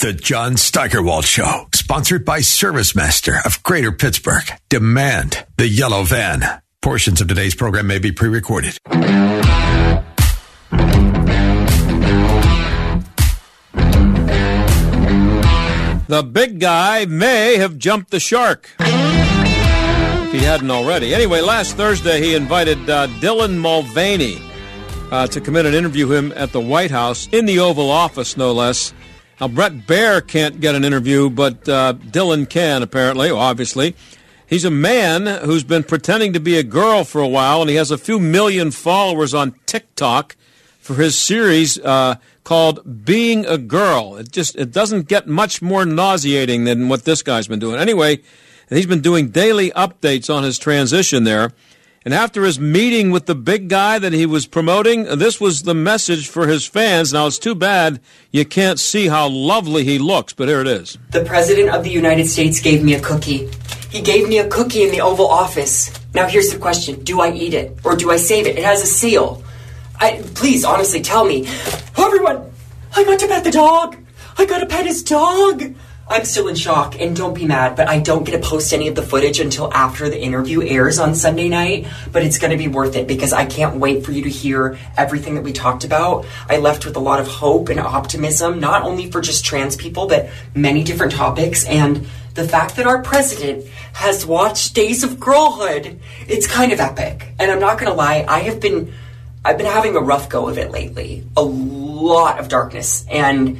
The John Steigerwald Show, sponsored by ServiceMaster of Greater Pittsburgh. Demand the yellow van. Portions of today's program may be pre recorded. The big guy may have jumped the shark. If he hadn't already. Anyway, last Thursday he invited uh, Dylan Mulvaney uh, to come in and interview him at the White House, in the Oval Office, no less. Now, Bret Baier can't get an interview, but uh, Dylan can, apparently, obviously. He's a man who's been pretending to be a girl for a while, and he has a few million followers on TikTok for his series uh, called "Being a Girl." It just it doesn't get much more nauseating than what this guy's been doing. Anyway, he's been doing daily updates on his transition there. And after his meeting with the big guy that he was promoting, this was the message for his fans. Now, it's too bad you can't see how lovely he looks, but here it is. The President of the United States gave me a cookie. He gave me a cookie in the Oval Office. Now, here's the question Do I eat it or do I save it? It has a seal. I, please, honestly, tell me. Everyone, I got to pet the dog. I got to pet his dog. I'm still in shock, and don't be mad, but I don't get to post any of the footage until after the interview airs on Sunday night. But it's going to be worth it because I can't wait for you to hear everything that we talked about. I left with a lot of hope and optimism, not only for just trans people, but many different topics. And the fact that our president has watched Days of Girlhood, it's kind of epic. And I'm not going to lie, I have been, I've been having a rough go of it lately. A lot of darkness. And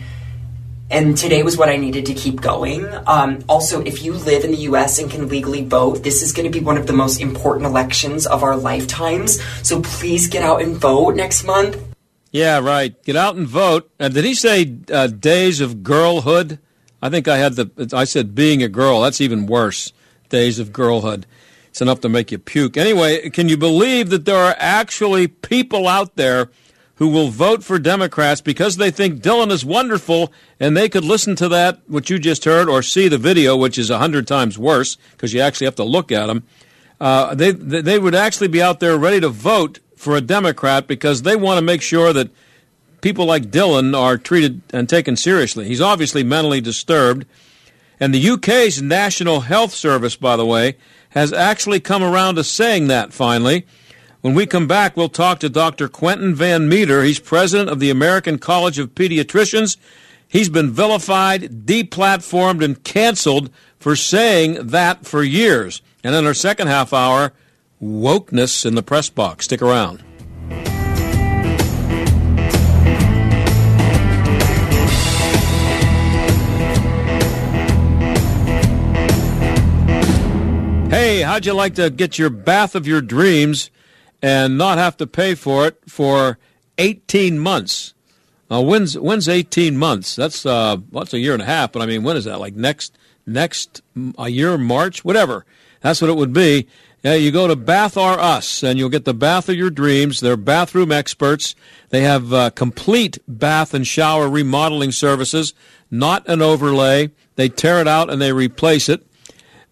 and today was what I needed to keep going. Um, also, if you live in the U.S. and can legally vote, this is going to be one of the most important elections of our lifetimes. So please get out and vote next month. Yeah, right. Get out and vote. Uh, did he say uh, days of girlhood? I think I had the. I said being a girl. That's even worse. Days of girlhood. It's enough to make you puke. Anyway, can you believe that there are actually people out there? Who will vote for Democrats because they think Dylan is wonderful and they could listen to that, what you just heard, or see the video, which is a hundred times worse because you actually have to look at them. Uh, they, they would actually be out there ready to vote for a Democrat because they want to make sure that people like Dylan are treated and taken seriously. He's obviously mentally disturbed. And the UK's National Health Service, by the way, has actually come around to saying that finally. When we come back, we'll talk to Dr. Quentin Van Meter. He's president of the American College of Pediatricians. He's been vilified, deplatformed, and canceled for saying that for years. And in our second half hour, wokeness in the press box. Stick around. Hey, how'd you like to get your bath of your dreams? And not have to pay for it for 18 months. Uh, when's when's 18 months? That's uh, what's a year and a half. But I mean, when is that? Like next next a year, March, whatever. That's what it would be. Yeah, you go to Bath R Us, and you'll get the bath of your dreams. They're bathroom experts. They have uh, complete bath and shower remodeling services, not an overlay. They tear it out and they replace it.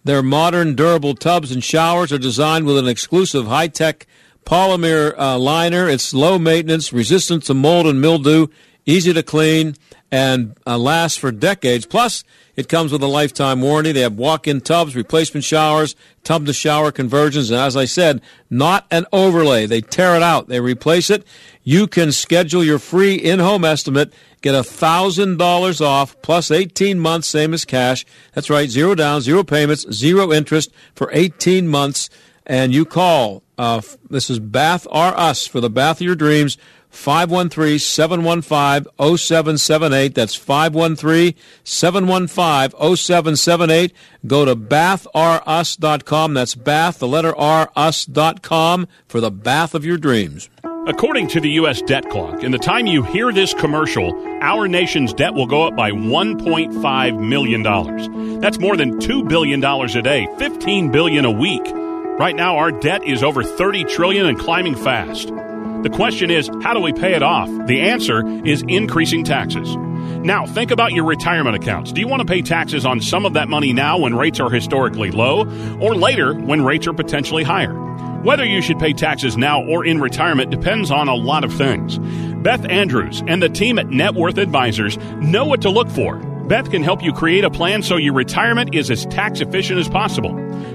Their modern, durable tubs and showers are designed with an exclusive high-tech polymer uh, liner. It's low maintenance, resistant to mold and mildew, easy to clean, and uh, lasts for decades. Plus, it comes with a lifetime warranty. They have walk-in tubs, replacement showers, tub-to-shower conversions, and as I said, not an overlay. They tear it out, they replace it. You can schedule your free in-home estimate. Get $1,000 off plus 18 months, same as cash. That's right, zero down, zero payments, zero interest for 18 months. And you call uh, this is Bath R Us for the bath of your dreams. 513 715 0778. That's 513 715 0778. Go to bathrus.com. That's bath, the letter R, us.com for the bath of your dreams. According to the U.S. debt clock, in the time you hear this commercial, our nation's debt will go up by $1.5 million. That's more than $2 billion a day, 15 billion a week. Right now, our debt is over 30 trillion and climbing fast. The question is, how do we pay it off? The answer is increasing taxes. Now, think about your retirement accounts. Do you want to pay taxes on some of that money now when rates are historically low, or later when rates are potentially higher? Whether you should pay taxes now or in retirement depends on a lot of things. Beth Andrews and the team at Net Worth Advisors know what to look for. Beth can help you create a plan so your retirement is as tax efficient as possible.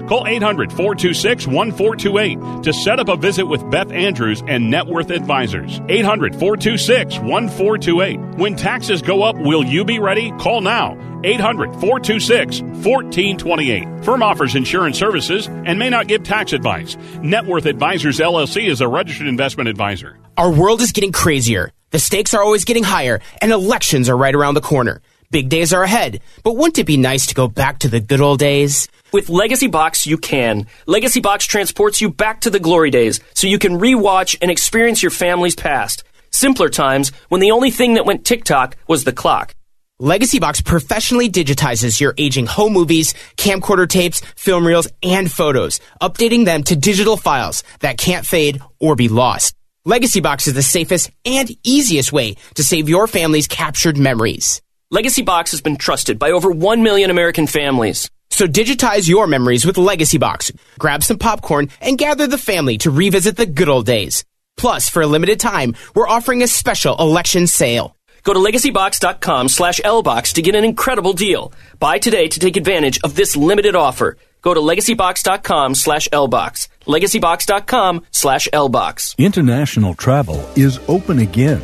Call 800 426 1428 to set up a visit with Beth Andrews and Net Worth Advisors. 800 426 1428. When taxes go up, will you be ready? Call now. 800 426 1428. Firm offers insurance services and may not give tax advice. Net Worth Advisors LLC is a registered investment advisor. Our world is getting crazier. The stakes are always getting higher, and elections are right around the corner. Big days are ahead, but wouldn't it be nice to go back to the good old days? With Legacy Box, you can. Legacy Box transports you back to the glory days so you can rewatch and experience your family's past. Simpler times when the only thing that went tick tock was the clock. Legacy Box professionally digitizes your aging home movies, camcorder tapes, film reels, and photos, updating them to digital files that can't fade or be lost. Legacy Box is the safest and easiest way to save your family's captured memories. Legacy Box has been trusted by over 1 million American families. So digitize your memories with Legacy Box. Grab some popcorn and gather the family to revisit the good old days. Plus, for a limited time, we're offering a special election sale. Go to legacybox.com slash lbox to get an incredible deal. Buy today to take advantage of this limited offer. Go to legacybox.com slash lbox. legacybox.com slash lbox. International travel is open again.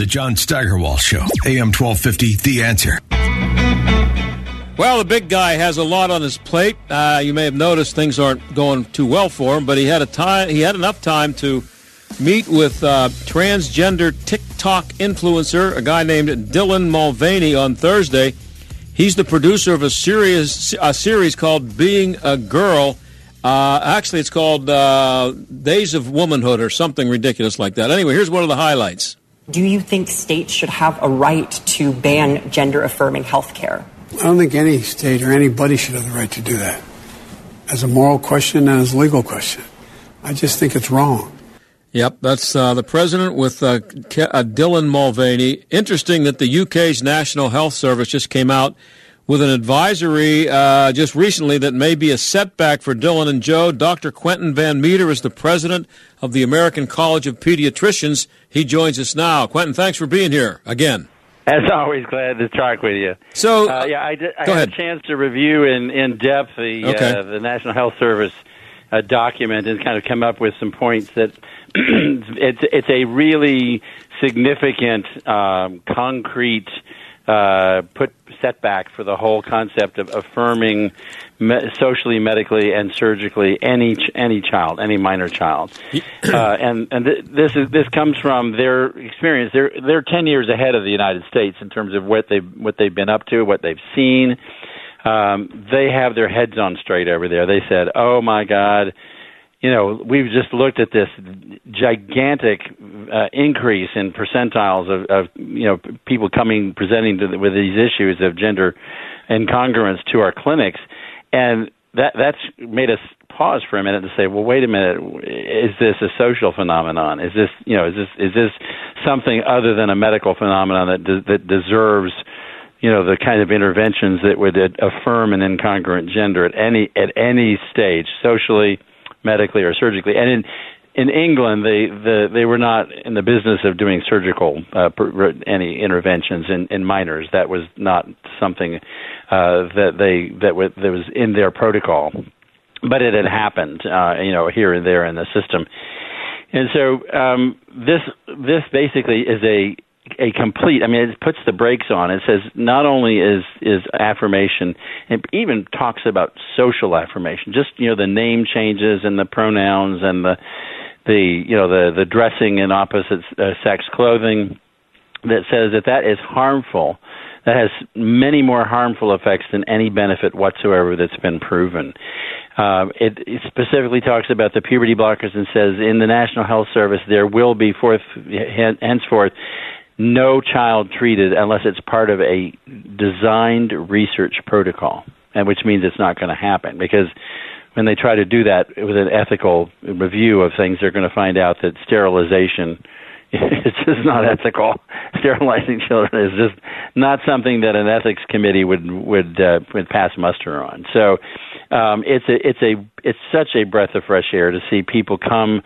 The John Steigerwald Show, AM 1250, The Answer. Well, the big guy has a lot on his plate. Uh, you may have noticed things aren't going too well for him, but he had a time. He had enough time to meet with uh, transgender TikTok influencer, a guy named Dylan Mulvaney, on Thursday. He's the producer of a series, a series called Being a Girl. Uh, actually, it's called uh, Days of Womanhood or something ridiculous like that. Anyway, here's one of the highlights. Do you think states should have a right to ban gender affirming health care? I don't think any state or anybody should have the right to do that. As a moral question and as a legal question. I just think it's wrong. Yep, that's uh, the president with uh, Ke- uh, Dylan Mulvaney. Interesting that the UK's National Health Service just came out with an advisory uh, just recently that may be a setback for Dylan and Joe. Dr. Quentin Van Meter is the president of the American College of Pediatricians. He joins us now. Quentin, thanks for being here again. As always, glad to talk with you. So, uh, yeah, I, did, I had ahead. a chance to review in, in depth the Okay. uh, the National Health Service uh, document and kind of come up with some points that it's it's a really significant, um, concrete uh, put setback for the whole concept of affirming me- socially, medically, and surgically any ch- any child, any minor child. Uh, and and th- this is this comes from their experience. They're they're ten years ahead of the United States in terms of what they what they've been up to, what they've seen. Um, they have their heads on straight over there. They said, "Oh my God." You know, we've just looked at this gigantic uh, increase in percentiles of, of you know people coming presenting the, with these issues of gender incongruence to our clinics, and that that's made us pause for a minute and say, well, wait a minute, is this a social phenomenon? Is this, you know, is this is this something other than a medical phenomenon that de- that deserves, you know, the kind of interventions that would affirm an incongruent gender at any at any stage, socially, medically, or surgically? And in in England, they the, they were not in the business of doing surgical uh, any interventions in, in minors. That was not something uh, that they that, w- that was in their protocol, but it had happened, uh, you know, here and there in the system. And so um, this this basically is a a complete. I mean, it puts the brakes on. It says not only is is affirmation, it even talks about social affirmation. Just you know, the name changes and the pronouns and the the you know the the dressing in opposite uh, sex clothing that says that that is harmful that has many more harmful effects than any benefit whatsoever that's been proven. Um, it, it, specifically talks about the puberty blockers and says in the National Health Service there will be forth henceforth no child treated unless it's part of a designed research protocol, and which means it's not going to happen because when they try to do that with an ethical review of things, they're going to find out that sterilization it's just not ethical. Sterilizing children is just not something that an ethics committee would would uh, would pass muster on. So um, it's a it's a it's such a breath of fresh air to see people come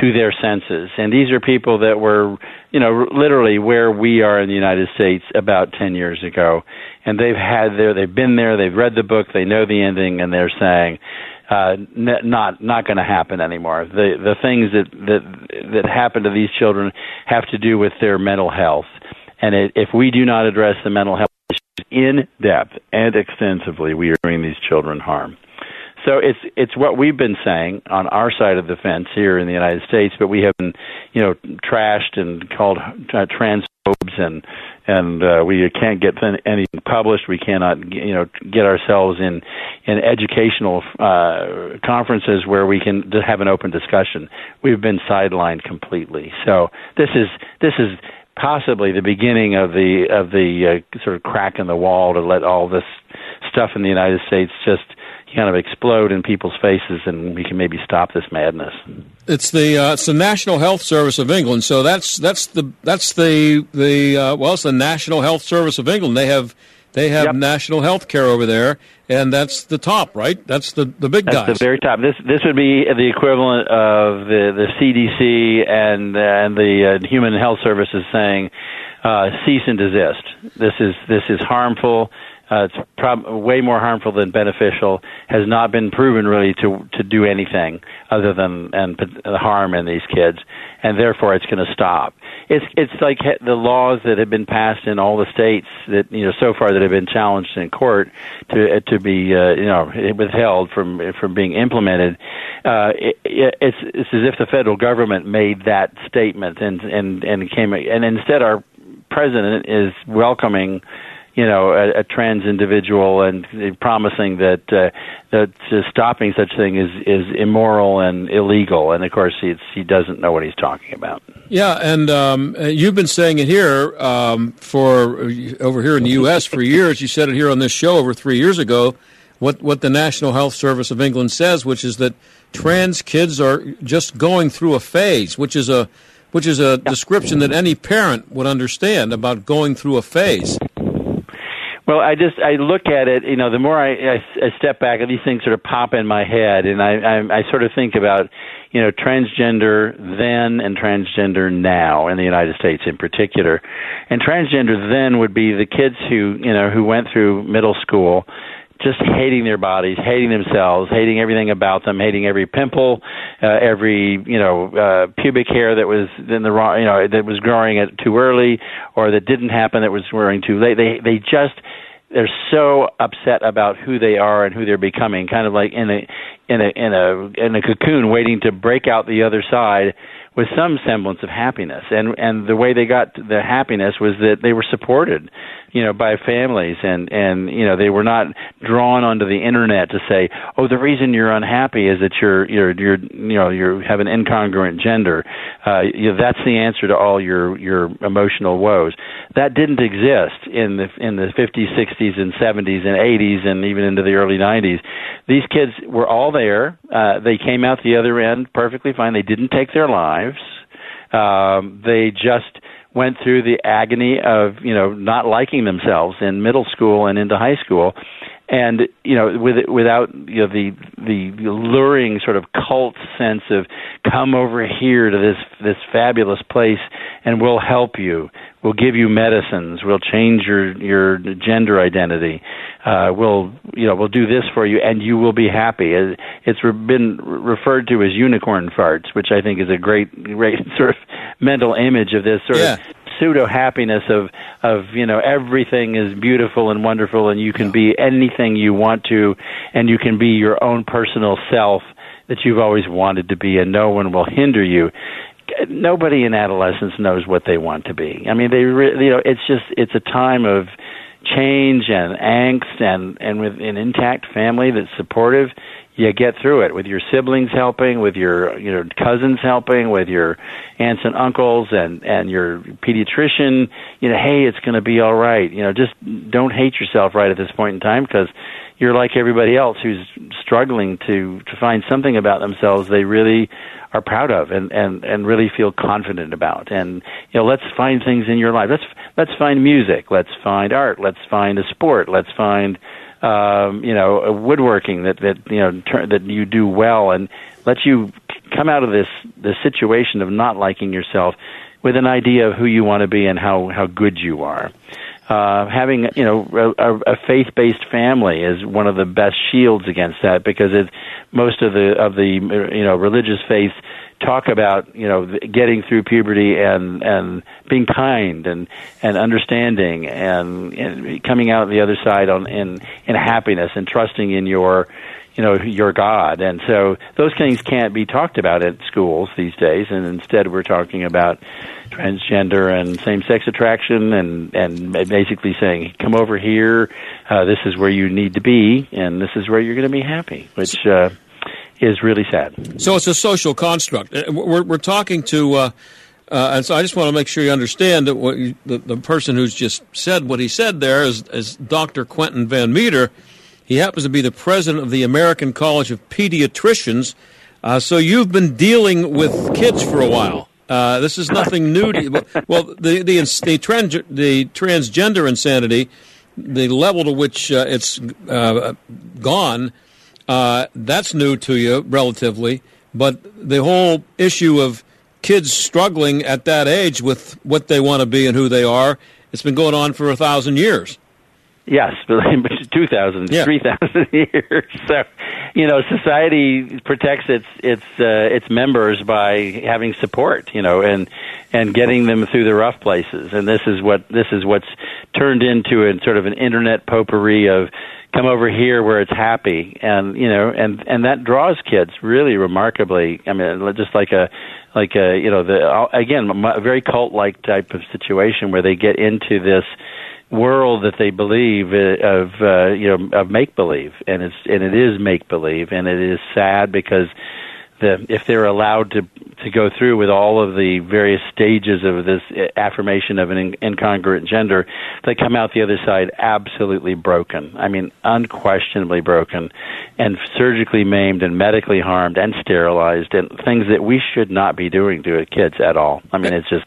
to their senses. And these are people that were, you know, literally where we are in the United States about 10 years ago. And they've had there, they've been there, they've read the book, they know the ending, and they're saying, uh, not not going to happen anymore. The the things that that that happen to these children have to do with their mental health, and it, if we do not address the mental health issues in depth and extensively, we are doing these children harm. So it's it's what we've been saying on our side of the fence here in the United States, but we have been, you know, trashed and called uh, transphobes and and uh, we can't get anything published. We cannot, you know, get ourselves in in educational uh, conferences where we can have an open discussion. We've been sidelined completely. So this is this is possibly the beginning of the of the uh, sort of crack in the wall to let all this stuff in the United States just kind of explode in people's faces, and we can maybe stop this madness. It's the uh, it's the National Health Service of England. So that's that's the that's the the uh, well, it's the National Health Service of England. They have they have yep. national health care over there, and that's the top, right? That's the the big that's guys. The very top. This this would be the equivalent of the the CDC and and the uh, Human Health Services saying uh, cease and desist. This is this is harmful. Uh, it's prob- way more harmful than beneficial. Has not been proven really to to do anything other than and harm in these kids, and therefore it's going to stop. It's it's like the laws that have been passed in all the states that you know so far that have been challenged in court to to be uh, you know withheld from from being implemented. Uh, it, it's it's as if the federal government made that statement and and and came and instead our president is welcoming you know a, a trans individual and promising that uh, that uh, stopping such thing is is immoral and illegal. And of course he he doesn't know what he's talking about. Yeah and um, you've been saying it here um, for over here in the US for years. You said it here on this show over 3 years ago what what the National Health Service of England says which is that trans kids are just going through a phase which is a which is a description that any parent would understand about going through a phase well, I just I look at it. You know, the more I, I, I step back, these things sort of pop in my head, and I, I I sort of think about you know transgender then and transgender now in the United States in particular, and transgender then would be the kids who you know who went through middle school just hating their bodies, hating themselves, hating everything about them, hating every pimple, uh, every you know uh, pubic hair that was in the wrong, you know, that was growing at too early, or that didn't happen that was growing too late. They they just they're so upset about who they are and who they're becoming, kind of like in a in a in a in a cocoon, waiting to break out the other side with some semblance of happiness. And and the way they got the happiness was that they were supported, you know, by families and and you know they were not drawn onto the internet to say, oh, the reason you're unhappy is that you're you're you're you know you have an incongruent gender. Uh, you know, that's the answer to all your your emotional woes. That didn't exist in the in the 50s, 60s, and 70s and 80s, and even into the early 90s. These kids were all there. Uh, they came out the other end perfectly fine. They didn't take their lives. Um, they just went through the agony of you know not liking themselves in middle school and into high school. And you know with without you know the the luring sort of cult sense of come over here to this this fabulous place and we'll help you. We'll give you medicines. We'll change your your gender identity. Uh we'll you know we'll do this for you and you will be happy. It's been referred to as unicorn farts which i think is a great great sort of mental image of this sort yeah. of pseudo happiness of of you know everything is beautiful and wonderful and you can be anything you want to and you can be your own personal self that you've always wanted to be and no one will hinder you. Nobody in adolescence knows what they want to be. I mean they re- you know it's just it's a time of change and angst and and with an intact family that's supportive you get through it with your siblings helping, with your you know cousins helping, with your aunts and uncles and and your pediatrician. You know, hey, it's going to be all right. You know, just don't hate yourself right at this point in time because you're like everybody else who's struggling to to find something about themselves they really are proud of and and and really feel confident about and you know let's find things in your life let's let's find music let's find art let's find a sport let's find um, you know, woodworking that that you know ter- that you do well, and lets you come out of this this situation of not liking yourself with an idea of who you want to be and how how good you are. Uh, having you know a, a faith-based family is one of the best shields against that because it, most of the of the you know religious faiths talk about you know getting through puberty and and being kind and and understanding and, and coming out the other side on in in happiness and trusting in your you know your God. And so those things can't be talked about at schools these days. And instead we're talking about transgender and same sex attraction and and basically saying come over here. Uh, this is where you need to be and this is where you're going to be happy which uh, is really sad. So it's a social construct. Uh, we're, we're talking to, uh, uh, and so I just want to make sure you understand that what you, the, the person who's just said what he said there is, is Dr. Quentin Van Meter. He happens to be the president of the American College of Pediatricians. Uh, so you've been dealing with kids for a while. Uh, this is nothing new to you. Well, the the the, trans, the transgender insanity, the level to which uh, it's gone uh, that's new to you, relatively. But the whole issue of kids struggling at that age with what they want to be and who they are, it's been going on for a thousand years. Yes, 2,000, Yeah. 3,000 years. So, you know, society protects its its uh, its members by having support, you know, and and getting them through the rough places. And this is what this is what's turned into a sort of an internet potpourri of come over here where it's happy. And you know and and that draws kids really remarkably. I mean just like a like a you know the again a very cult like type of situation where they get into this world that they believe uh, of uh, you know of make believe and it's and it is make believe and it is sad because the if they're allowed to to go through with all of the various stages of this affirmation of an incongruent gender, they come out the other side absolutely broken. I mean, unquestionably broken, and surgically maimed and medically harmed and sterilized, and things that we should not be doing to kids at all. I mean, it's just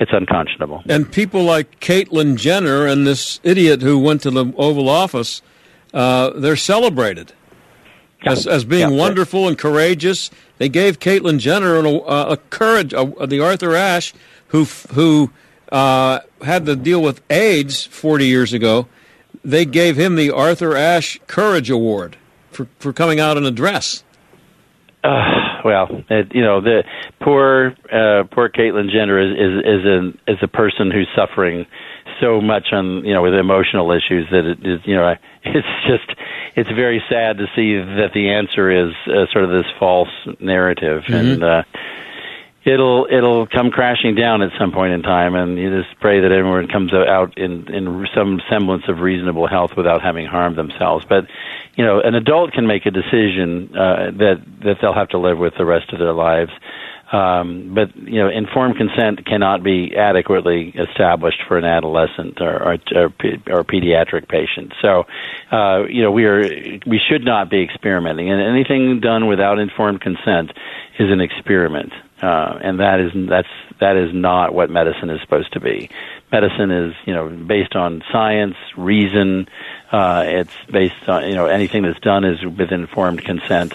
it's unconscionable. And people like Caitlyn Jenner and this idiot who went to the Oval Office, uh, they're celebrated as, as being Yeah. wonderful and courageous. They gave Caitlyn Jenner an, uh, a courage, uh, the Arthur Ashe, who who uh, had to deal with AIDS 40 years ago. They gave him the Arthur Ashe Courage Award for, for coming out in a dress. Uh, well, it, you know, the poor uh, poor Caitlyn Jenner is is is a is a person who's suffering so much on you know with emotional issues that it is you know it's just it's very sad to see that the answer is uh, sort of this false narrative and uh it'll it'll come crashing down at some point in time, and you just pray that everyone comes out in in some semblance of reasonable health without having harmed themselves. But you know, an adult can make a decision uh, that that they'll have to live with the rest of their lives. Um, but you know, informed consent cannot be adequately established for an adolescent or or, or, or pediatric patient. So, uh, you know, we are we should not be experimenting, and anything done without informed consent is an experiment, uh, and that is that's that is not what medicine is supposed to be. Medicine is you know based on science, reason. Uh, it's based on you know anything that's done is with informed consent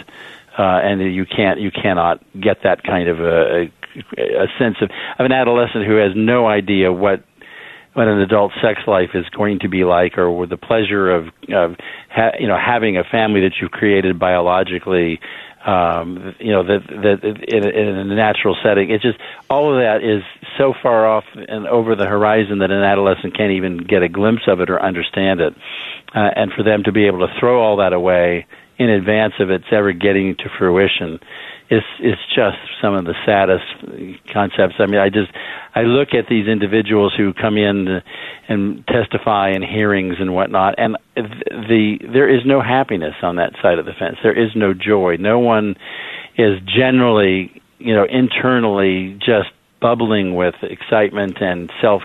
uh, and you can't you cannot get that kind of a, a, sense of of an adolescent who has no idea what what an adult sex life is going to be like, or the pleasure of of ha, you know having a family that you've created biologically. Um, you know that that in, in a natural setting, it's just all of that is so far off and over the horizon that an adolescent can't even get a glimpse of it or understand it. Uh, and for them to be able to throw all that away in advance of its ever getting to fruition is is just some of the saddest concepts. I mean, I just I look at these individuals who come in and testify in hearings and whatnot, and the there is no happiness on that side of the fence. There is no joy. No one is generally, you know, internally just bubbling with excitement and self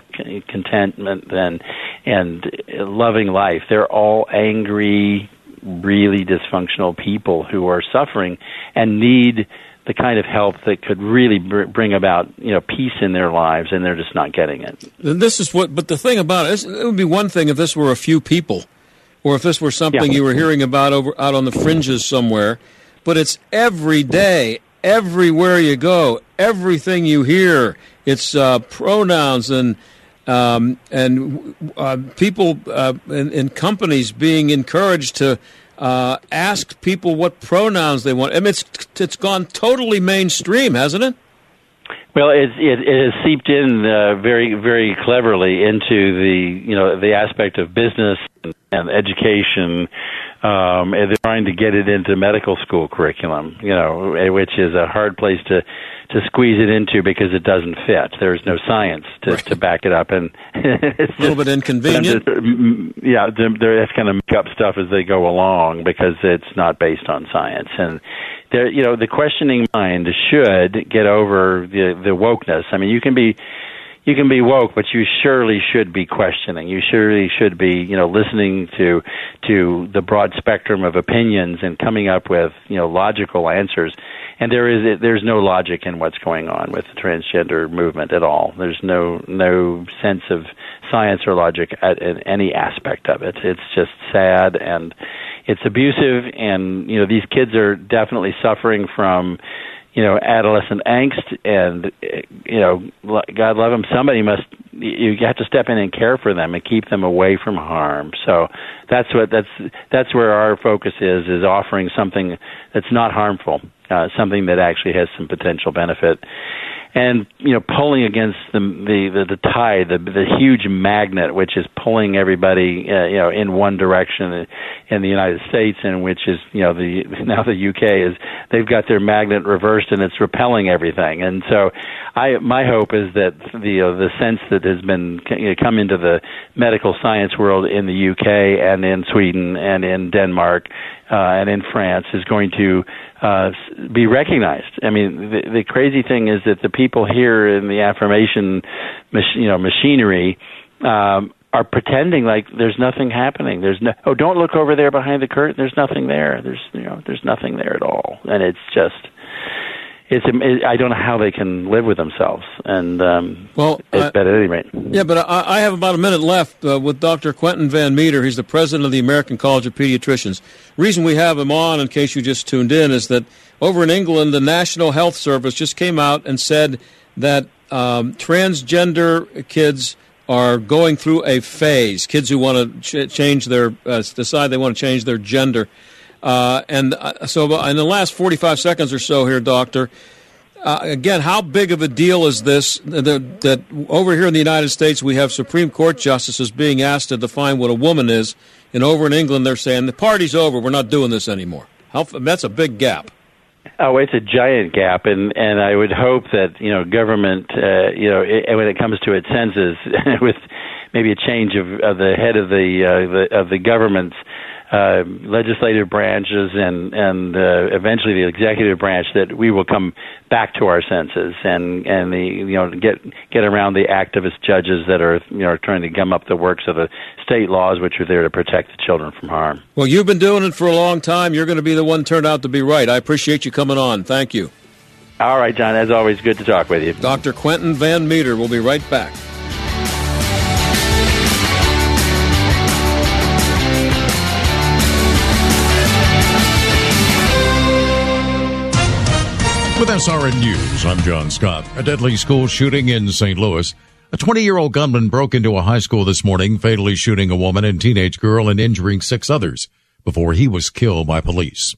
contentment and and loving life. They're all angry, really dysfunctional people who are suffering and need the kind of help that could really br- bring about you know peace in their lives, and they're just not getting it. And this is what. But the thing about it, is, it would be one thing if this were a few people, or if this were something yeah. you were hearing about over out on the fringes somewhere. But it's every day, everywhere you go, everything you hear. It's uh, pronouns and um, and uh, people uh, in, in, companies being encouraged to uh, ask people what pronouns they want. I mean, it's it's gone totally mainstream, hasn't it? Well, it, it, it has seeped in uh, very, very cleverly into the you know the aspect of business and, and education, um, and they're trying to get it into medical school curriculum. You know, eh, which is a hard place to to squeeze it into because it doesn't fit. There's no science to, right. to back it up, and it's a little bit inconvenient. Mm, mm, yeah, they're, just kind of make up stuff as they go along because it's not based on science. And there, you know, the questioning mind should get over the the wokeness. I mean, you can be you can be woke, but you surely should be questioning. You surely should be, you know, listening to to the broad spectrum of opinions and coming up with, you know, logical answers and there is there's no logic in what's going on with the transgender movement at all. There's no no sense of science or logic at, in any aspect of it. It's just sad and it's abusive, and you know these kids are definitely suffering from you know adolescent angst and you know god love them somebody must you have to step in and care for them and keep them away from harm. So that's what that's that's where our focus is is offering something that's not harmful uh, something that actually has some potential benefit and you know pulling against the the the, the tide, the the huge magnet which is pulling everybody uh, you know in one direction in the United States, and which is you know the now the UK is they've got their magnet reversed and it's repelling everything, and so I my hope is that the uh, the sense that has been you know, come into the medical science world in the UK and in Sweden and in Denmark uh, and in France is going to uh, be recognized. I mean, the, the crazy thing is that the people here in the affirmation, mach- you know, machinery. Um, are pretending like there's nothing happening. There's no oh, don't look over there behind the curtain. There's nothing there. There's you know, there's nothing there at all, and it's just it's I don't know how they can live with themselves. And um, well, at, at any rate, yeah. But I, I have about a minute left uh, with Dr. Quentin Van Meter. He's the president of the American College of Pediatricians. Reason we have him on, in case you just tuned in, is that over in England, the National Health Service just came out and said that um, transgender kids are going through a phase. Kids who want to ch- change their uh, decide they want to change their gender uh, and uh, so, in the last 45 seconds or so here, Doctor, uh, again, how big of a deal is this that, that, over here in the United States we have Supreme Court justices being asked to define what a woman is, and over in England they're saying the party's over, we're not doing this anymore. How, that's a big gap. Oh, it's a giant gap, and and I would hope that you know government, uh, you know, it, when it comes to its senses, with maybe a change of, of the head of the, uh, the of the government's uh, legislative branches and and uh, eventually the executive branch that we will come back to our senses and and the you know get get around the activist judges that are you know trying to gum up the works of the state laws which are there to protect the children from harm. Well, you've been doing it for a long time. You're going to be the one turned out to be right. I appreciate you coming on. Thank you. All right, John. As always, good to talk with you. Dr. Quentin Van Meter will be right back. With SRN News, I'm John Scott. A deadly school shooting in St. Louis. A 20 year old gunman broke into a high school this morning, fatally shooting a woman and teenage girl and injuring six others before he was killed by police.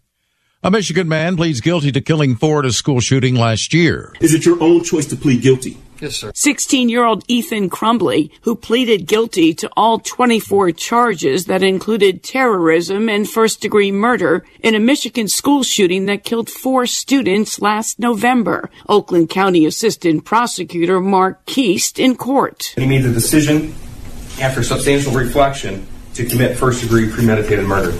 A Michigan man pleads guilty to killing four at a school shooting last year. Is it your own choice to plead guilty? Yes, sir. 16 year old Ethan Crumbley, who pleaded guilty to all 24 charges that included terrorism and first degree murder in a Michigan school shooting that killed four students last November. Oakland County Assistant Prosecutor Marc Keast in court. He made the decision after substantial reflection to commit first degree premeditated murder.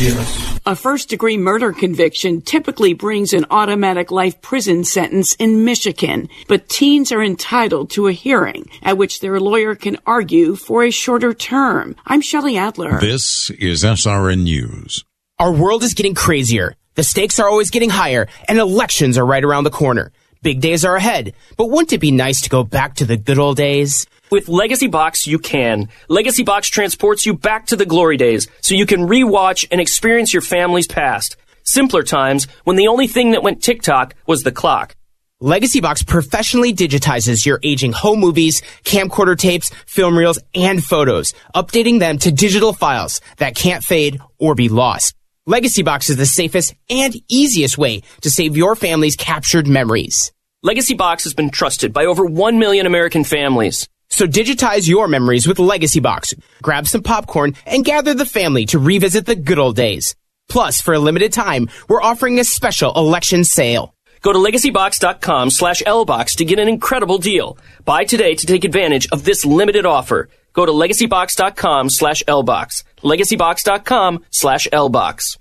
Yes. A first degree murder conviction typically brings an automatic life prison sentence in Michigan, but teens are entitled to a hearing at which their lawyer can argue for a shorter term. I'm Shelley Adler. This is SRN News. Our world is getting crazier. The stakes are always getting higher, and elections are right around the corner. Big days are ahead, but wouldn't it be nice to go back to the good old days? With Legacy Box, you can. Legacy Box transports you back to the glory days so you can rewatch and experience your family's past. Simpler times when the only thing that went TikTok was the clock. Legacy Box professionally digitizes your aging home movies, camcorder tapes, film reels, and photos, updating them to digital files that can't fade or be lost. Legacy Box is the safest and easiest way to save your family's captured memories. Legacy Box has been trusted by over 1 million American families. So digitize your memories with Legacy Box. Grab some popcorn and gather the family to revisit the good old days. Plus, for a limited time, we're offering a special election sale. Go to legacybox.com slash lbox to get an incredible deal. Buy today to take advantage of this limited offer. Go to legacybox.com slash lbox. legacybox.com slash lbox.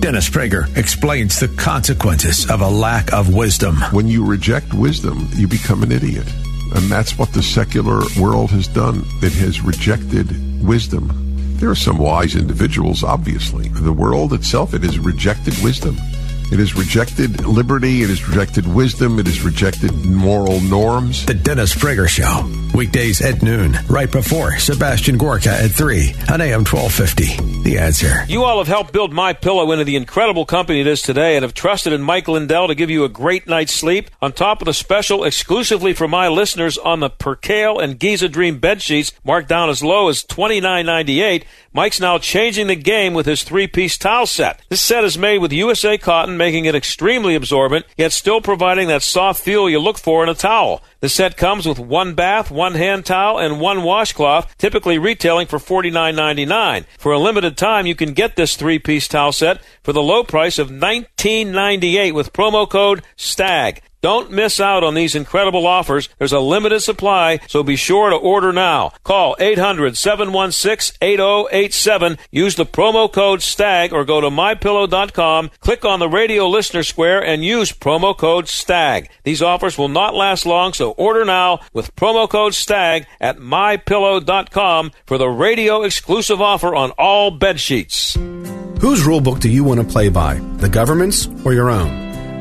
Dennis Prager explains the consequences of a lack of wisdom. When you reject wisdom, you become an idiot. And that's what the secular world has done. It has rejected wisdom. There are some wise individuals, obviously. The world itself, it has rejected wisdom. It has rejected liberty. It has rejected wisdom. It has rejected moral norms. The Dennis Prager Show. Weekdays at noon, right before Sebastian Gorka at 3 on AM 1250. The answer. You all have helped build My Pillow into the incredible company it is today and have trusted in Mike Lindell to give you a great night's sleep. On top of the special exclusively for my listeners on the Percale and Giza Dream bed sheets, marked down as low as $29.98, Mike's now changing the game with his three-piece towel set. This set is made with USA cotton, making it extremely absorbent, yet still providing that soft feel you look for in a towel. The set comes with one bath, one hand towel, and one washcloth, typically retailing for $49.99. For a limited time, you can get this three-piece towel set for the low price of $19.98 with promo code STAG. Don't miss out on these incredible offers. There's a limited supply, so be sure to order now. Call 800-716-8087. Use the promo code STAG or go to mypillow.com, click on the radio listener square and use promo code STAG. These offers will not last long, so order now with promo code STAG at mypillow.com for the radio exclusive offer on all bed sheets. Whose rulebook do you want to play by? The government's or your own?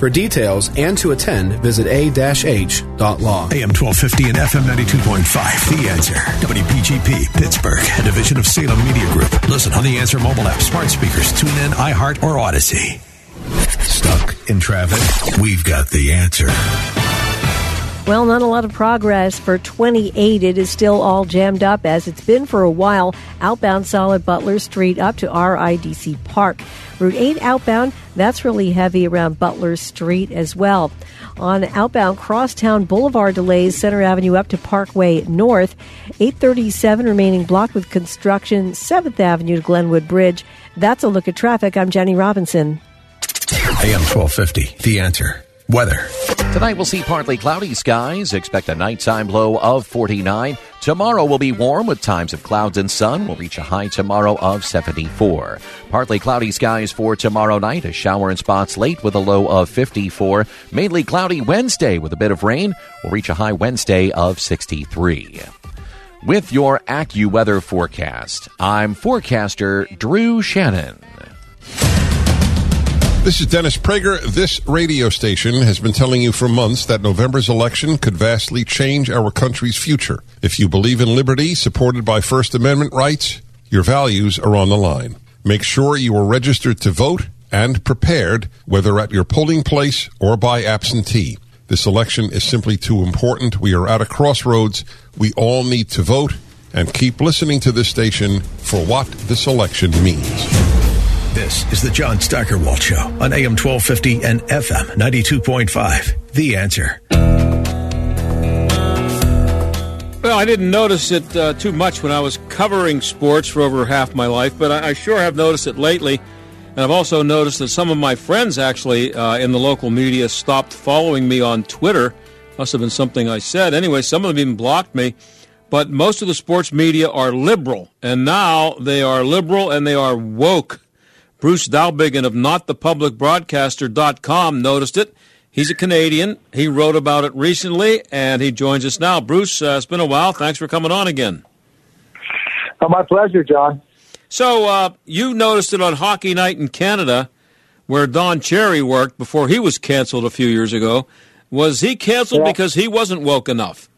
For details and to attend, visit a-h.law. AM 1250 and FM 92.5. The Answer. WPGP, Pittsburgh, a division of Salem Media Group. Listen on the Answer mobile app, smart speakers, tune in, iHeart, or Audacy. Stuck in traffic? We've got the answer. Well, not a lot of progress for 28. It is still all jammed up as it's been for a while. Outbound solid Butler Street up to RIDC Park. Route 8 outbound, that's really heavy around Butler Street as well. On outbound Crosstown Boulevard delays, Center Avenue up to Parkway North. 837 remaining blocked with construction, 7th Avenue to Glenwood Bridge. That's a look at traffic. I'm Jenny Robinson. AM 1250, The Answer. Weather. Tonight we'll see partly cloudy skies. Expect a nighttime low of 49. Tomorrow will be warm with times of clouds and sun. We'll reach a high tomorrow of 74. Partly cloudy skies for tomorrow night. A shower in spots late with a low of 54. Mainly cloudy Wednesday with a bit of rain. We'll reach a high Wednesday of 63. With your AccuWeather forecast, I'm forecaster Drew Shannon. This is Dennis Prager. This radio station has been telling you for months that November's election could vastly change our country's future. If you believe in liberty, supported by First Amendment rights, your values are on the line. Make sure you are registered to vote and prepared, whether at your polling place or by absentee. This election is simply too important. We are at a crossroads. We all need to vote and keep listening to this station for what this election means. This is the John Steigerwald Show on AM 1250 and FM 92.5. The Answer. Well, I didn't notice it uh, too much when I was covering sports for over half my life, but I, I, sure have noticed it lately. And I've also noticed that some of my friends actually uh, in the local media stopped following me on Twitter. Must have been something I said. Anyway, some of them even blocked me. But most of the sports media are liberal. And now they are liberal and they are woke. Bruce Dowbiggin of NotThePublicBroadcaster.com noticed it. He's a Canadian. He wrote about it recently, and he joins us now. Bruce, uh, it's been a while. Thanks for coming on again. Oh, my pleasure, John. So uh, you noticed it on Hockey Night in Canada, where Don Cherry worked before he was canceled a few years ago. Was he canceled yeah. because he wasn't woke enough?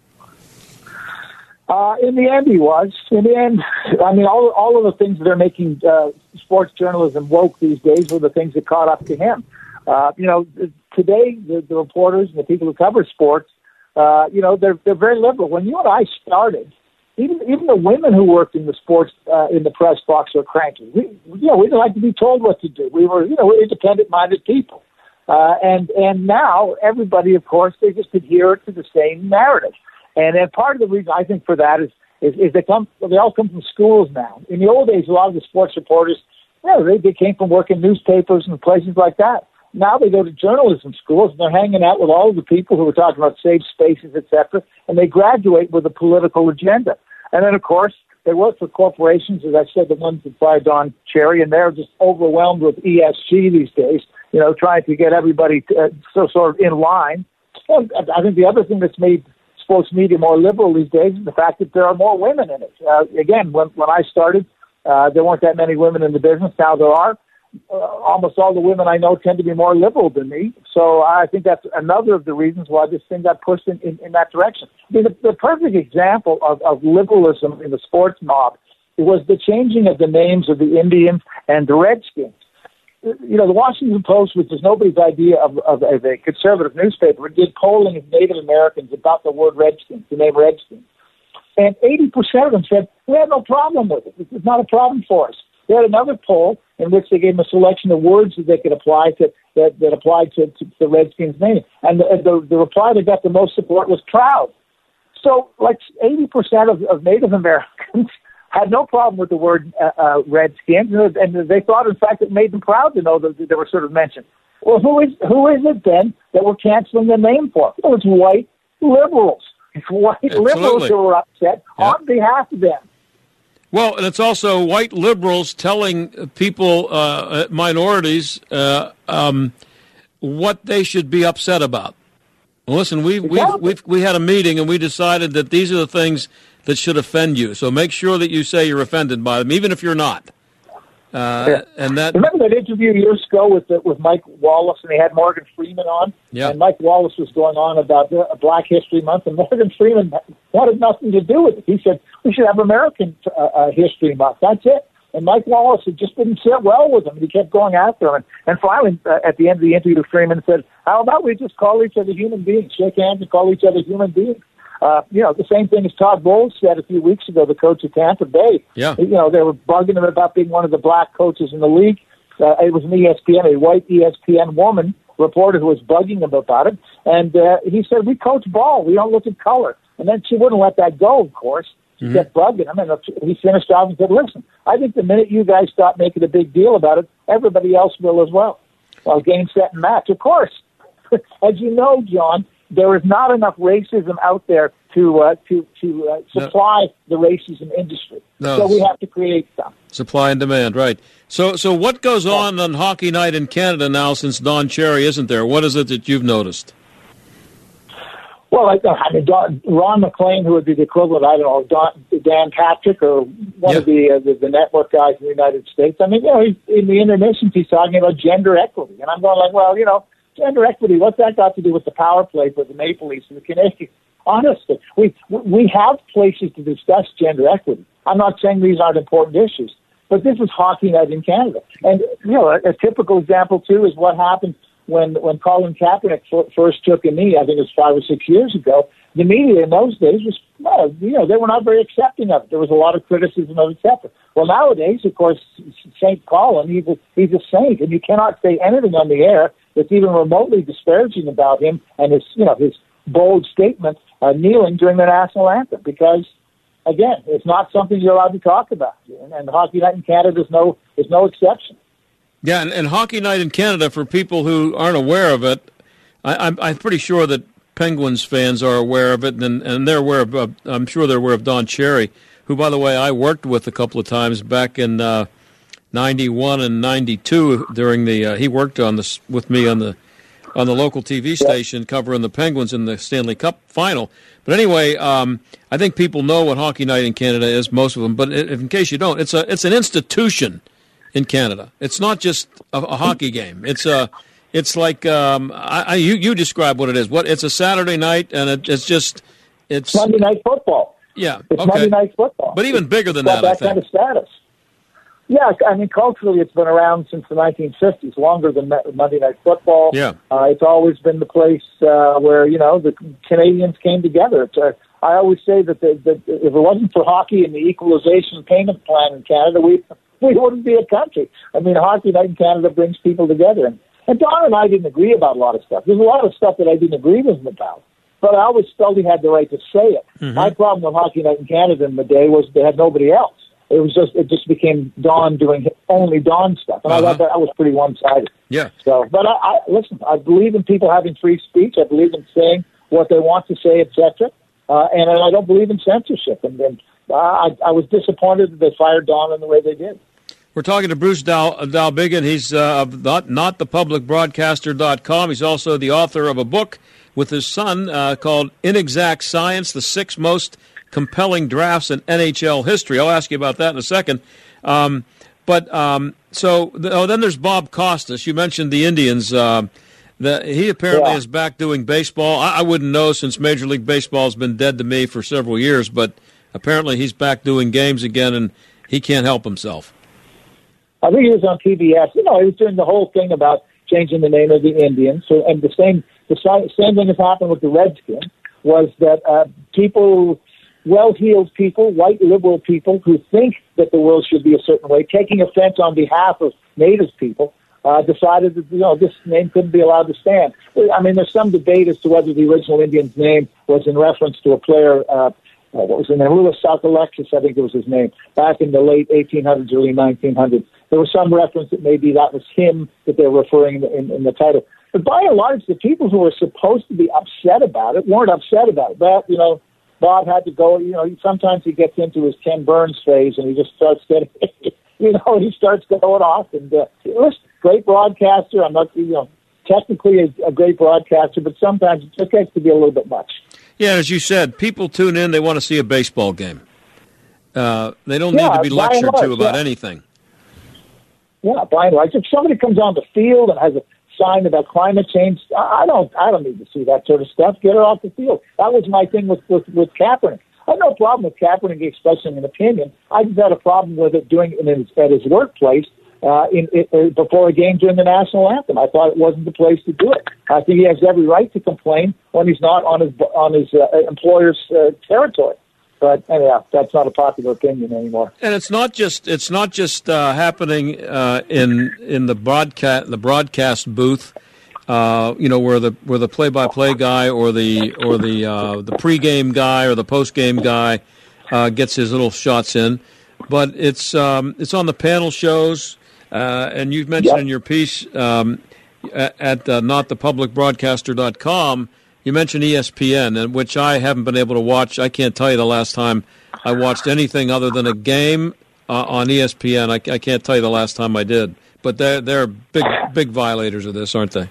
Uh, in the end, he was. In the end, I mean, all all of the things that are making uh, sports journalism woke these days were the things that caught up to him. Uh, you know, today the, the reporters and the people who cover sports, uh, you know, they're they're very liberal. When you and I started, even even the women who worked in the sports uh, in the press box were cranky. We, you know, we didn't like to be told what to do. We were, you know, we're independent-minded people. Uh, and and now everybody, of course, they just adhere to the same narrative. And then part of the reason I think for that is is, is they come they all come from schools now. In the old days, a lot of the sports reporters, know, they, they came from working newspapers and places like that. Now they go to journalism schools and they're hanging out with all of the people who are talking about safe spaces, etc. And they graduate with a political agenda. And then, of course, they work for corporations, as I said, the ones that buy Don Cherry, and they're just overwhelmed with ESG these days. You know, trying to get everybody to, uh, so sort of in line. And I think the other thing that's made sports media more liberal these days is the fact that there are more women in it. Uh, again, when, when I started, uh, there weren't that many women in the business. Now there are. Uh, almost all the women I know tend to be more liberal than me. So I think that's another of the reasons why this thing got pushed in, in, in that direction. I mean, the, the perfect example of, of liberalism in the sports mob was the changing of the names of the Indians and the Redskins you know, the Washington Post, which is nobody's idea of, of, of a conservative newspaper, did polling of Native Americans about the word Redskins, the name Redskins. And 80% of them said, we have no problem with it. It's not a problem for us. They had another poll in which they gave them a selection of words that they could apply to, that, that applied to, to the Redskins name. And the, the, the reply that got the most support was proud. So, like 80% of, of Native Americans had no problem with the word uh, uh, Redskins, and they thought, in fact, it made them proud to know that they were sort of mentioned. Well, who is who is it then that we're canceling the name for? Well, it's white liberals. It's white Absolutely. liberals who are upset yeah. on behalf of them. Well, and it's also white liberals telling people, uh, minorities, uh, um, what they should be upset about. Well, listen, we we we we had a meeting and we decided that these are the things that should offend you. So make sure that you say you're offended by them, even if you're not. Uh, yeah. And that remember that interview years ago with the, with Mike Wallace, and they had Morgan Freeman on. Yeah. And Mike Wallace was going on about the Black History Month, and Morgan Freeman wanted nothing to do with it. He said we should have American uh, uh, History Month. That's it. And Mike Wallace it just didn't sit well with him. And he kept going after him. And, and finally, uh, at the end of the interview, Freeman said, "How about we just call each other human beings, shake hands, and call each other human beings?" Uh, you know, the same thing as Todd Bowles said a few weeks ago, the coach of Tampa Bay. Yeah. You know, they were bugging him about being one of the black coaches in the league. Uh, it was an ESPN, a white ESPN woman reporter who was bugging him about it. And uh, he said, we coach ball. We don't look at color. And then she wouldn't let that go, of course. She Mhm. kept bugging him. And he finished off and said, listen, I think the minute you guys stop making a big deal about it, everybody else will as well. Well, game, set, and match. Of course. As you know, John, there is not enough racism out there to uh, to to uh, No. supply the racism industry. No. So we have to create some. Supply and demand, right? So, so what goes on on Hockey Night in Canada now since Don Cherry isn't there? What is it that you've noticed? Well, I, I mean, Don, Ron MacLean, who would be the equivalent, I don't know, Don, Dan Patrick or one of the, uh, the the network guys in the United States. I mean, you know, he's, in the intermissions, he's talking about gender equity, and I'm going like, well, you know, gender equity. What's that got to do with the power play for the Maple Leafs and the Canadiens? Honestly, we we have places to discuss gender equity. I'm not saying these aren't important issues, but this is hockey night in Canada, and you know, a, a typical example too is what happened when when Colin Kaepernick f- first took a knee. I think it was five or six years ago. The media in those days was, well, you know, they were not very accepting of it. There was a lot of criticism of it, etc. Well, nowadays, of course, Saint Colin, he's a, he's a saint, and you cannot say anything on the air that's even remotely disparaging about him and his, you know, his bold statement uh, kneeling during the national anthem because. Again, it's not something you're allowed to talk about, and, and Hockey Night in Canada is no is no exception. Yeah, and, and Hockey Night in Canada, for people who aren't aware of it, I, I'm, I'm pretty sure that Penguins fans are aware of it, and, and they're aware of, uh, I'm sure they're aware of Don Cherry, who, by the way, I worked with a couple of times back in uh, 91 and 92 during the, uh, he worked on this with me on the on the local TV station covering the Penguins in the Stanley Cup final. But anyway, um, I think people know what Hockey Night in Canada is, most of them. But in case you don't, it's a it's an institution in Canada. It's not just a, a hockey game. It's a it's like um, I, I, you you describe what it is. What it's a Saturday night, and it, it's just it's Monday night football. Yeah, It's okay. Monday night football. But even bigger than It's that, I that kind of status. Yeah, I mean, culturally, it's been around since the 1950s, longer than Monday Night Football. Yeah. Uh, it's always been the place uh, where you know the Canadians came together. It's, uh, I always say that, the, that if it wasn't for hockey and the equalization payment plan in Canada, we we wouldn't be a country. I mean, Hockey Night in Canada brings people together. And, and Don and I didn't agree about a lot of stuff. There's a lot of stuff that I didn't agree with him about, but I always felt he had the right to say it. Mm-hmm. My problem with Hockey Night in Canada in the day was they had nobody else. It was just it just became Don doing only Don stuff, and I thought that, that was pretty one sided. Yeah. So, but I, I listen. I believe in people having free speech. I believe in saying what they want to say, etc. Uh, and I don't believe in censorship. And, and uh, I, I was disappointed that they fired Don in the way they did. We're talking to Bruce Dal, Dowbiggin. He's uh, not, not thepublicbroadcaster.com. He's also the author of a book with his son uh, called Inexact Science, the six most compelling drafts in NHL history. I'll ask you about that in a second. Um, but um, so, oh, then there's Bob Costas. You mentioned the Indians. Uh, the, he apparently Yeah. is back doing baseball. I, I wouldn't know since Major League Baseball has been dead to me for several years, but apparently he's back doing games again, and he can't help himself. I think he was on PBS. You know, he was doing the whole thing about changing the name of the Indians. So, and the same the same thing has happened with the Redskins. Was that uh, people, well-heeled people, white liberal people who think that the world should be a certain way, taking offense on behalf of Native people, uh, decided that you know this name couldn't be allowed to stand. I mean, there's some debate as to whether the original Indian's name was in reference to a player. Uh, uh, what was his name? Louis Sockalexis, I think it was his name, back in the late 1800s, early 1900s. There was some reference that maybe that was him that they're referring in, in, in the title. But by and large, the people who were supposed to be upset about it weren't upset about it. But, you know, Bob had to go, you know, he, sometimes he gets into his Ken Burns phase and he just starts getting, you know, he starts going off. And, uh, listen, great broadcaster. I'm not, you know, technically a, a great broadcaster, but sometimes it just gets to be a little bit much. Yeah, as you said, people tune in, they want to see a baseball game. Uh, they don't Yeah, need to be lectured to about yeah. anything. Yeah, by and large, if somebody comes on the field and has a sign about climate change, I don't, I don't need to see that sort of stuff. Get her off the field. That was my thing with with, with Kaepernick. I have no problem with Kaepernick expressing an opinion. I just had a problem with it doing it in his, at his workplace uh, in, in, before a game during the national anthem. I thought it wasn't the place to do it. I think he has every right to complain when he's not on his on his uh, employer's uh, territory. But anyhow, that's not a popular opinion anymore. And it's not just it's not just uh, happening uh, in in the broadcast the broadcast booth. Uh, you know where the where the play by play guy or the or the uh, the pregame guy or the postgame guy uh, gets his little shots in, but it's um, it's on the panel shows. Uh, and you've mentioned yep. in your piece um, at, uh, notthepublicbroadcaster.com you mentioned ESPN, which I haven't been able to watch. I can't tell you the last time I watched anything other than a game uh, on ESPN. I, I, can't tell you the last time I did. But they're they're big big violators of this, aren't they?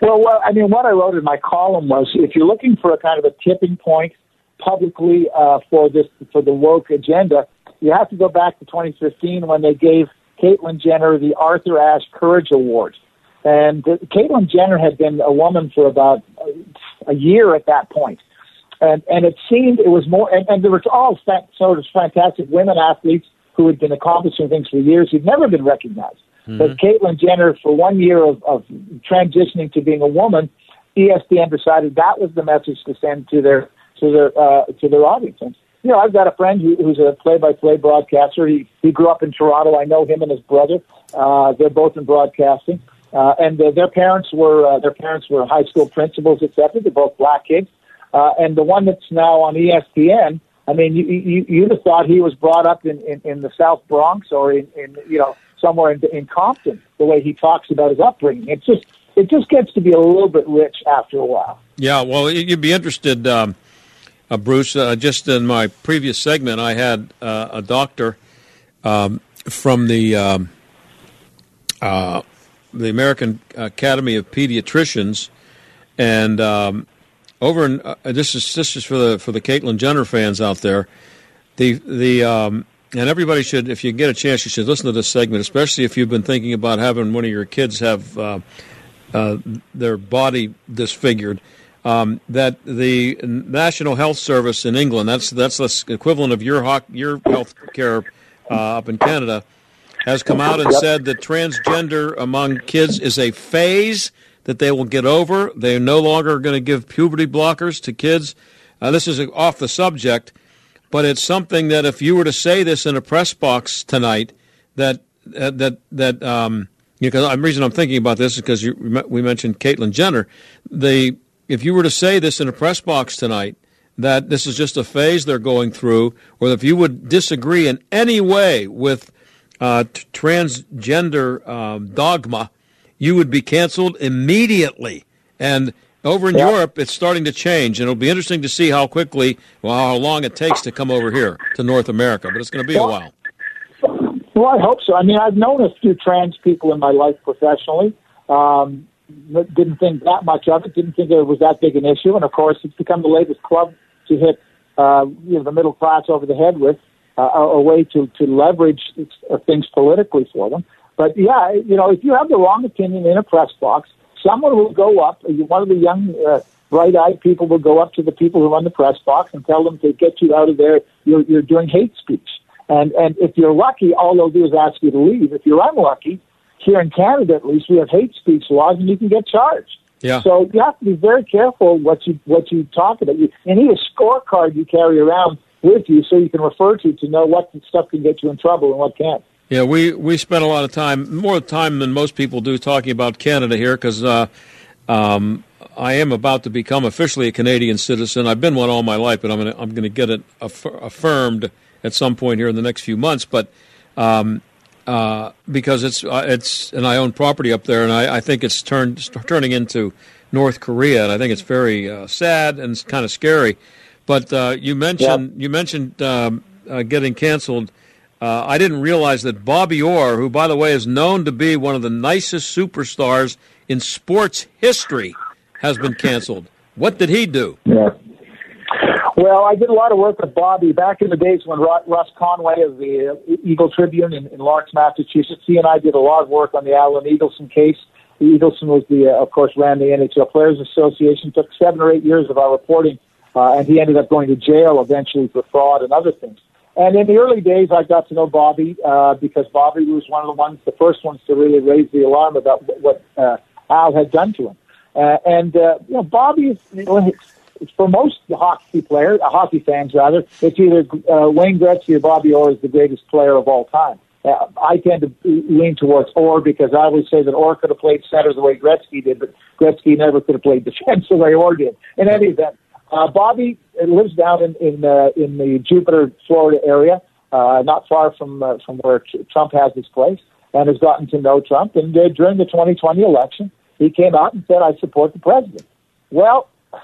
Well, well, I mean, what I wrote in my column was if you're looking for a kind of a tipping point publicly uh, for this for the woke agenda, you have to go back to 2015 when they gave Caitlyn Jenner the Arthur Ashe Courage Award. And uh, Caitlyn Jenner had been a woman for about a year at that point. And, and it seemed it was more, and, and there were all fa- sort of fantastic women athletes who had been accomplishing things for years who'd never been recognized. Mm-hmm. But Caitlyn Jenner, for one year of, of transitioning to being a woman, ESPN decided that was the message to send to their to their uh, to their audience. And, you know, I've got a friend who, who's a play-by-play broadcaster. He he grew up in Toronto. I know him and his brother. Uh, they're both in broadcasting. Uh, and uh, their parents were uh, their parents were high school principals, etc. They're both black kids. Uh, and the one that's now on ESPN, I mean, you, you you'd have thought he was brought up in, in, in the South Bronx or in, in you know somewhere in, in Compton. The way he talks about his upbringing, it's just it just gets to be a little bit rich after a while. Yeah, well, you'd be interested, um, uh, Bruce. Uh, just in my previous segment, I had uh, a doctor um, from the. Um, uh, the American Academy of Pediatricians, and um, over in uh, this is this is for the for the Caitlyn Jenner fans out there. The the um, and everybody should, if you get a chance, you should listen to this segment, especially if you've been thinking about having one of your kids have uh, uh, their body disfigured. Um, that the National Health Service in England, that's that's the equivalent of your your health care uh, up in Canada has come out and yep. said that transgender among kids is a phase that they will get over. They're no longer going to give puberty blockers to kids. Uh, this is off the subject, but it's something that if you were to say this in a press box tonight, that uh, that that um, because the reason I'm thinking about this is because we mentioned Caitlyn Jenner. The if you were to say this in a press box tonight, that this is just a phase they're going through, or if you would disagree in any way with uh, t- transgender um, dogma, you would be canceled immediately. And over in Europe, it's starting to change, and it'll be interesting to see how quickly, well, how long it takes to come over here to North America. But it's going to be well, a while. Well, I hope so. I mean, I've known a few trans people in my life professionally. Um, didn't think that much of it. Didn't think it was that big an issue. And of course, it's become the latest club to hit uh, you know the middle class over the head with uh, a way to, to leverage uh, things politically for them. But yeah, you know, if you have the wrong opinion in a press box, someone will go up, one of the young, uh, bright-eyed people will go up to the people who run the press box and tell them to get you out of there. You're, you're doing hate speech. And, and if you're lucky, all they'll do is ask you to leave. If you're unlucky, here in Canada at least, we have hate speech laws and you can get charged. Yeah. So you have to be very careful what you what you talk about. You, you need a scorecard you carry around with you so you can refer to to know what stuff can get you in trouble and what can't. Yeah, we, we spent a lot of time, more time than most people do, talking about Canada here because uh, um, I am about to become officially a Canadian citizen. I've been one all my life, but I'm going to I'm to get it aff- affirmed at some point here in the next few months. But um, uh, because it's uh, it's and I own property up there, and I, I think it's turned turning into North Korea, and I think it's very uh, sad and kind of scary. But uh, you mentioned you mentioned um, uh, getting canceled. Uh, I didn't realize that Bobby Orr, who by the way is known to be one of the nicest superstars in sports history, has been canceled. What did he do? Yeah. Well, I did a lot of work with Bobby back in the days when Russ Conway of the uh, Eagle Tribune in, in Lawrence, Massachusetts. He and I did a lot of work on the Alan Eagleson case. Eagleson was the, uh, of course, ran the NHL Players Association. Took seven or eight years of our reporting uh, and he ended up going to jail eventually for fraud and other things. And in the early days, I got to know Bobby uh, because Bobby was one of the ones, the first ones to really raise the alarm about what uh, Al had done to him. Uh, and uh, you know, Bobby you know, for most hockey players, uh, hockey fans rather, it's either uh, Wayne Gretzky or Bobby Orr is the greatest player of all time. Uh, I tend to lean towards Orr because I always say that Orr could have played center the way Gretzky did, but Gretzky never could have played defense the way Orr did. In any event, uh, Bobby lives down in in, uh, in the Jupiter, Florida area, uh, not far from uh, from where Trump has his place, and has gotten to know Trump. And uh, during the 2020 election, he came out and said, "I support the president." Well,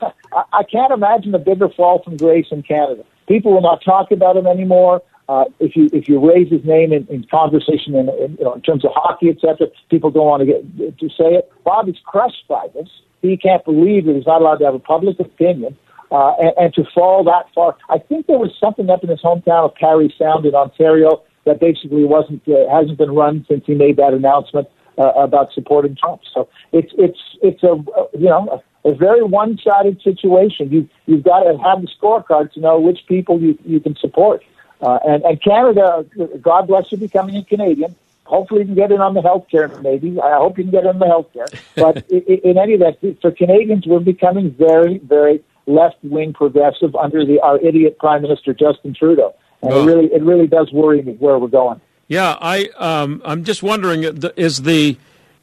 I can't imagine a bigger fall from grace in Canada. People will not talk about him anymore. Uh, if you if you raise his name in, in conversation in, in, you know, in terms of hockey, etc., people don't want to get to say it. Bob is crushed by this. He can't believe that he's not allowed to have a public opinion. Uh, and, and to fall that far, I think there was something up in his hometown of Parry Sound in Ontario that basically wasn't uh, hasn't been run since he made that announcement uh, about supporting Trump. So it's it's it's a you know a very one-sided situation. You you've got to have the scorecard to know which people you you can support. Uh, and and Canada, God bless you, becoming a Canadian. Hopefully, you can get in on the health care. Maybe I hope you can get in on the health care. But in, in any event, for Canadians, we're becoming very very left-wing progressive under the our idiot Prime Minister Justin Trudeau, and oh. it really it really does worry me where we're going. Yeah, I um, I'm just wondering is the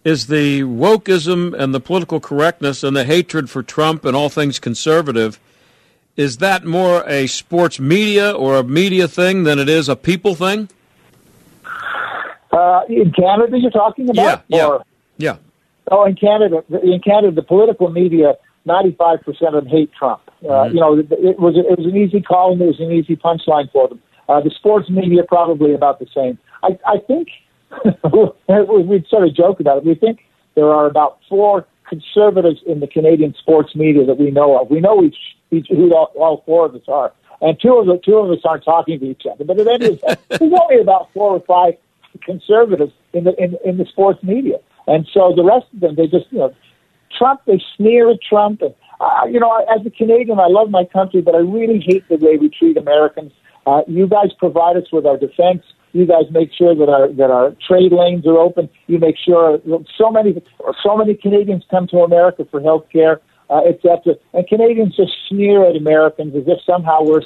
is the wokeism and the political correctness and the hatred for Trump and all things conservative, is that more a sports media or a media thing than it is a people thing? Uh, in Canada, you're talking about? Yeah, or, yeah, yeah. Oh, in Canada, in Canada, the political media, 95% of them hate Trump. Uh, mm-hmm. You know, it was it was an easy call and it was an easy punchline for them. Uh, the sports media probably about the same. I, I think we sort of joke about it. We think there are about four conservatives in the Canadian sports media that we know of. We know each, each who all, all four of us are, and two of the two of us aren't talking to each other. But at any rate, there's only about four or five conservatives in the in, in the sports media, and so the rest of them they just you know Trump. They sneer at Trump, and uh, you know as a Canadian, I love my country, but I really hate the way we treat Americans. Uh, you guys provide us with our defense. You guys make sure that our that our trade lanes are open. You make sure so many so many Canadians come to America for health care, uh, etc. And Canadians just sneer at Americans as if somehow we're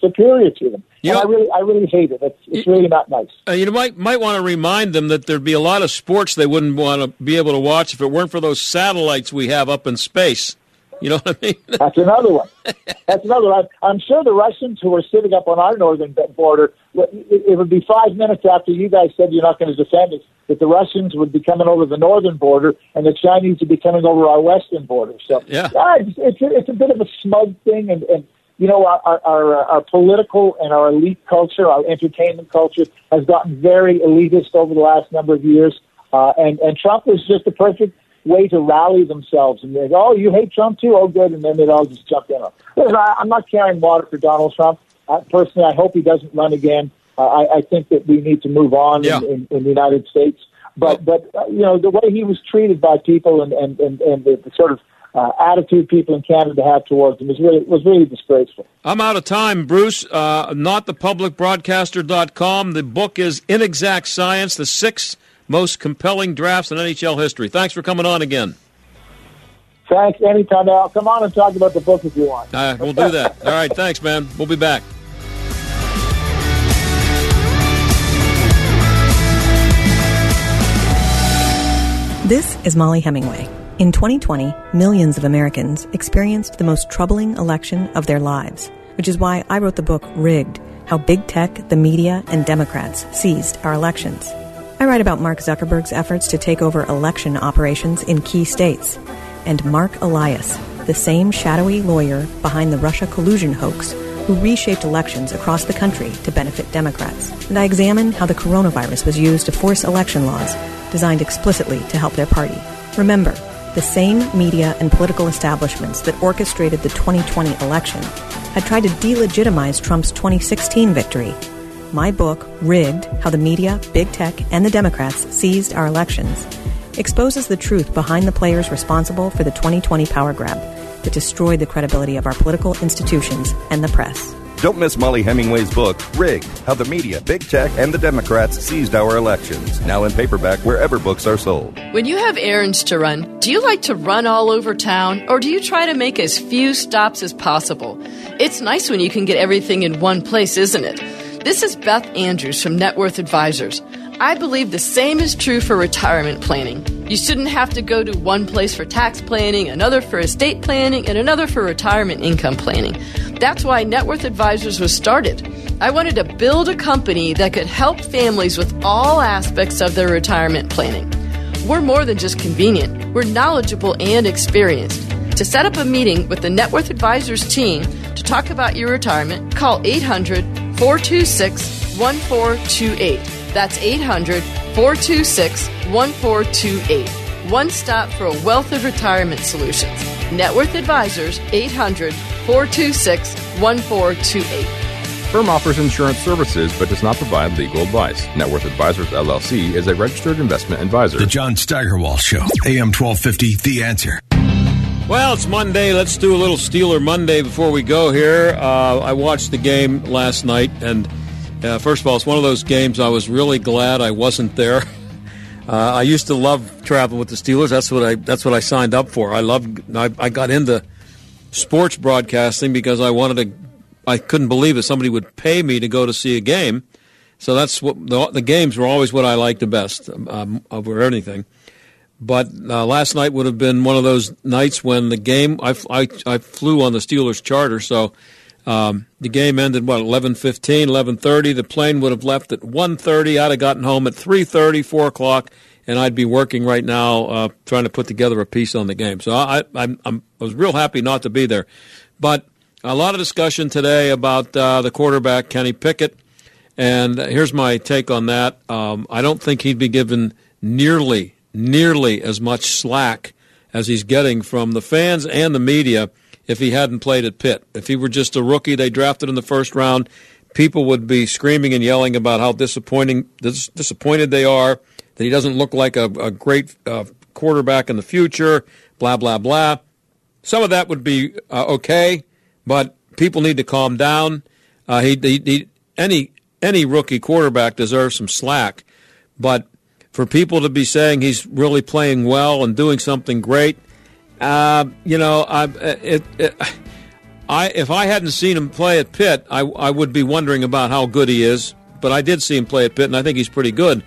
superior to them. You know, I really I really hate it. It's, it's really not nice. Uh, you might might want to remind them that there'd be a lot of sports they wouldn't want to be able to watch if it weren't for those satellites we have up in space. You know what I mean? That's another one. That's another one. I'm sure the Russians who are sitting up on our northern border, it would be five minutes after you guys said you're not going to defend us, that the Russians would be coming over the northern border and the Chinese would be coming over our western border. So yeah, yeah it's, it's, a, it's a bit of a smug thing, and, and you know, our, our, our, our political and our elite culture, our entertainment culture has gotten very elitist over the last number of years. Uh, and, and Trump was just the perfect way to rally themselves and they go, oh, you hate Trump too? Oh, good. And then they'd all just jump in. Listen, I, I'm not carrying water for Donald Trump. I, personally, I hope he doesn't run again. Uh, I, I think that we need to move on yeah. in, in, in the United States. But, but uh, you know, the way he was treated by people and, and, and, and the, the sort of uh, attitude people in Canada have towards him was really was really disgraceful. I'm out of time, Bruce. Uh, notthepublicbroadcaster.com. The book is Inexact Science: The Six most compelling drafts in NHL history. Thanks for coming on again. Thanks. Anytime, Al. Come on and talk about the book if you want. Uh, we'll do that. All right. Thanks, man. We'll be back. This is Mollie Hemingway. In 2020, millions of Americans experienced the most troubling election of their lives, which is why I wrote the book Rigged How Big Tech, the Media, and Democrats Seized Our Elections. I write about Mark Zuckerberg's efforts to take over election operations in key states, and Marc Elias, the same shadowy lawyer behind the Russia collusion hoax who reshaped elections across the country to benefit Democrats. And I examine how the coronavirus was used to force election laws designed explicitly to help their party. Remember, the same media and political establishments that orchestrated the 2020 election had tried to delegitimize Trump's 2016 victory my book, Rigged How the Media, Big Tech, and the Democrats Seized Our Elections, exposes the truth behind the players responsible for the 2020 power grab that destroyed the credibility of our political institutions and the press. Don't miss Mollie Hemingway's book, Rigged How the Media, Big Tech, and the Democrats Seized Our Elections. Now in paperback wherever books are sold. When you have errands to run, do you like to run all over town or do you try to make as few stops as possible? It's nice when you can get everything in one place, isn't it? This is Beth Andrews from Net Worth Advisors. I believe the same is true for retirement planning. You shouldn't have to go to one place for tax planning, another for estate planning, and another for retirement income planning. That's why Net Worth Advisors was started. I wanted to build a company that could help families with all aspects of their retirement planning. We're more than just convenient, we're knowledgeable and experienced. To set up a meeting with the Net Worth Advisors team to talk about your retirement, call 800 426 1428. That's 800 426 1428. One stop for a wealth of retirement solutions. Net Worth Advisors, 800 426 1428. Firm offers insurance services but does not provide legal advice. Net Worth Advisors LLC is a registered investment advisor. The John Steigerwald Show, AM 1250, The Answer. Well, it's Monday. Let's do a little Steeler Monday before we go here. Uh, I watched the game last night, and uh, first of all, it's one of those games I was really glad I wasn't there. Uh, I used to love traveling with the Steelers. That's what I that's what I signed up for. I loved. I, I got into sports broadcasting because I wanted to. I couldn't believe that somebody would pay me to go to see a game. So that's what the, the games were always what I liked the best um, over anything. But uh, last night would have been one of those nights when the game. I, I, I flew on the Steelers charter, so um, the game ended what 11:15, 11:30. The plane would have left at 1:30. I'd have gotten home at 3:30, 4 o'clock, and I'd be working right now uh, trying to put together a piece on the game. So I, I, I'm, I was real happy not to be there. But a lot of discussion today about uh, the quarterback Kenny Pickett, and here's my take on that. Um, I don't think he'd be given nearly nearly as much slack as he's getting from the fans and the media if he hadn't played at Pitt. If he were just a rookie they drafted in the first round, people would be screaming and yelling about how disappointing dis- disappointed they are that he doesn't look like a, a great uh, quarterback in the future. Blah blah blah. Some of that would be uh, okay, but people need to calm down. Uh, he, he, he, any any rookie quarterback deserves some slack, but for people to be saying he's really playing well and doing something great uh, you know, I, it, it, I, if I hadn't seen him play at Pitt, I, I would be wondering about how good he is. But I did see him play at Pitt, and I think he's pretty good.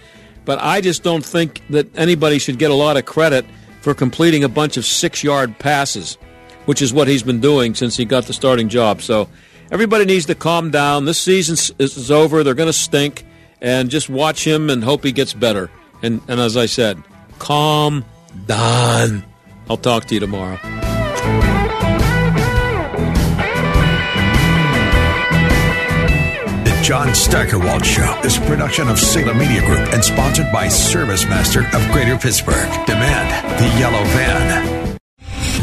But I just don't think that anybody should get a lot of credit for completing a bunch of six yard passes, which is what he's been doing since he got the starting job. So everybody needs to calm down. This season is over. They're going to stink. And just watch him and hope he gets better. And, and as I said, calm down. I'll talk to you tomorrow. The John Steigerwald Show is a production of Salem Media Group and sponsored by ServiceMaster of Greater Pittsburgh. Demand the yellow van.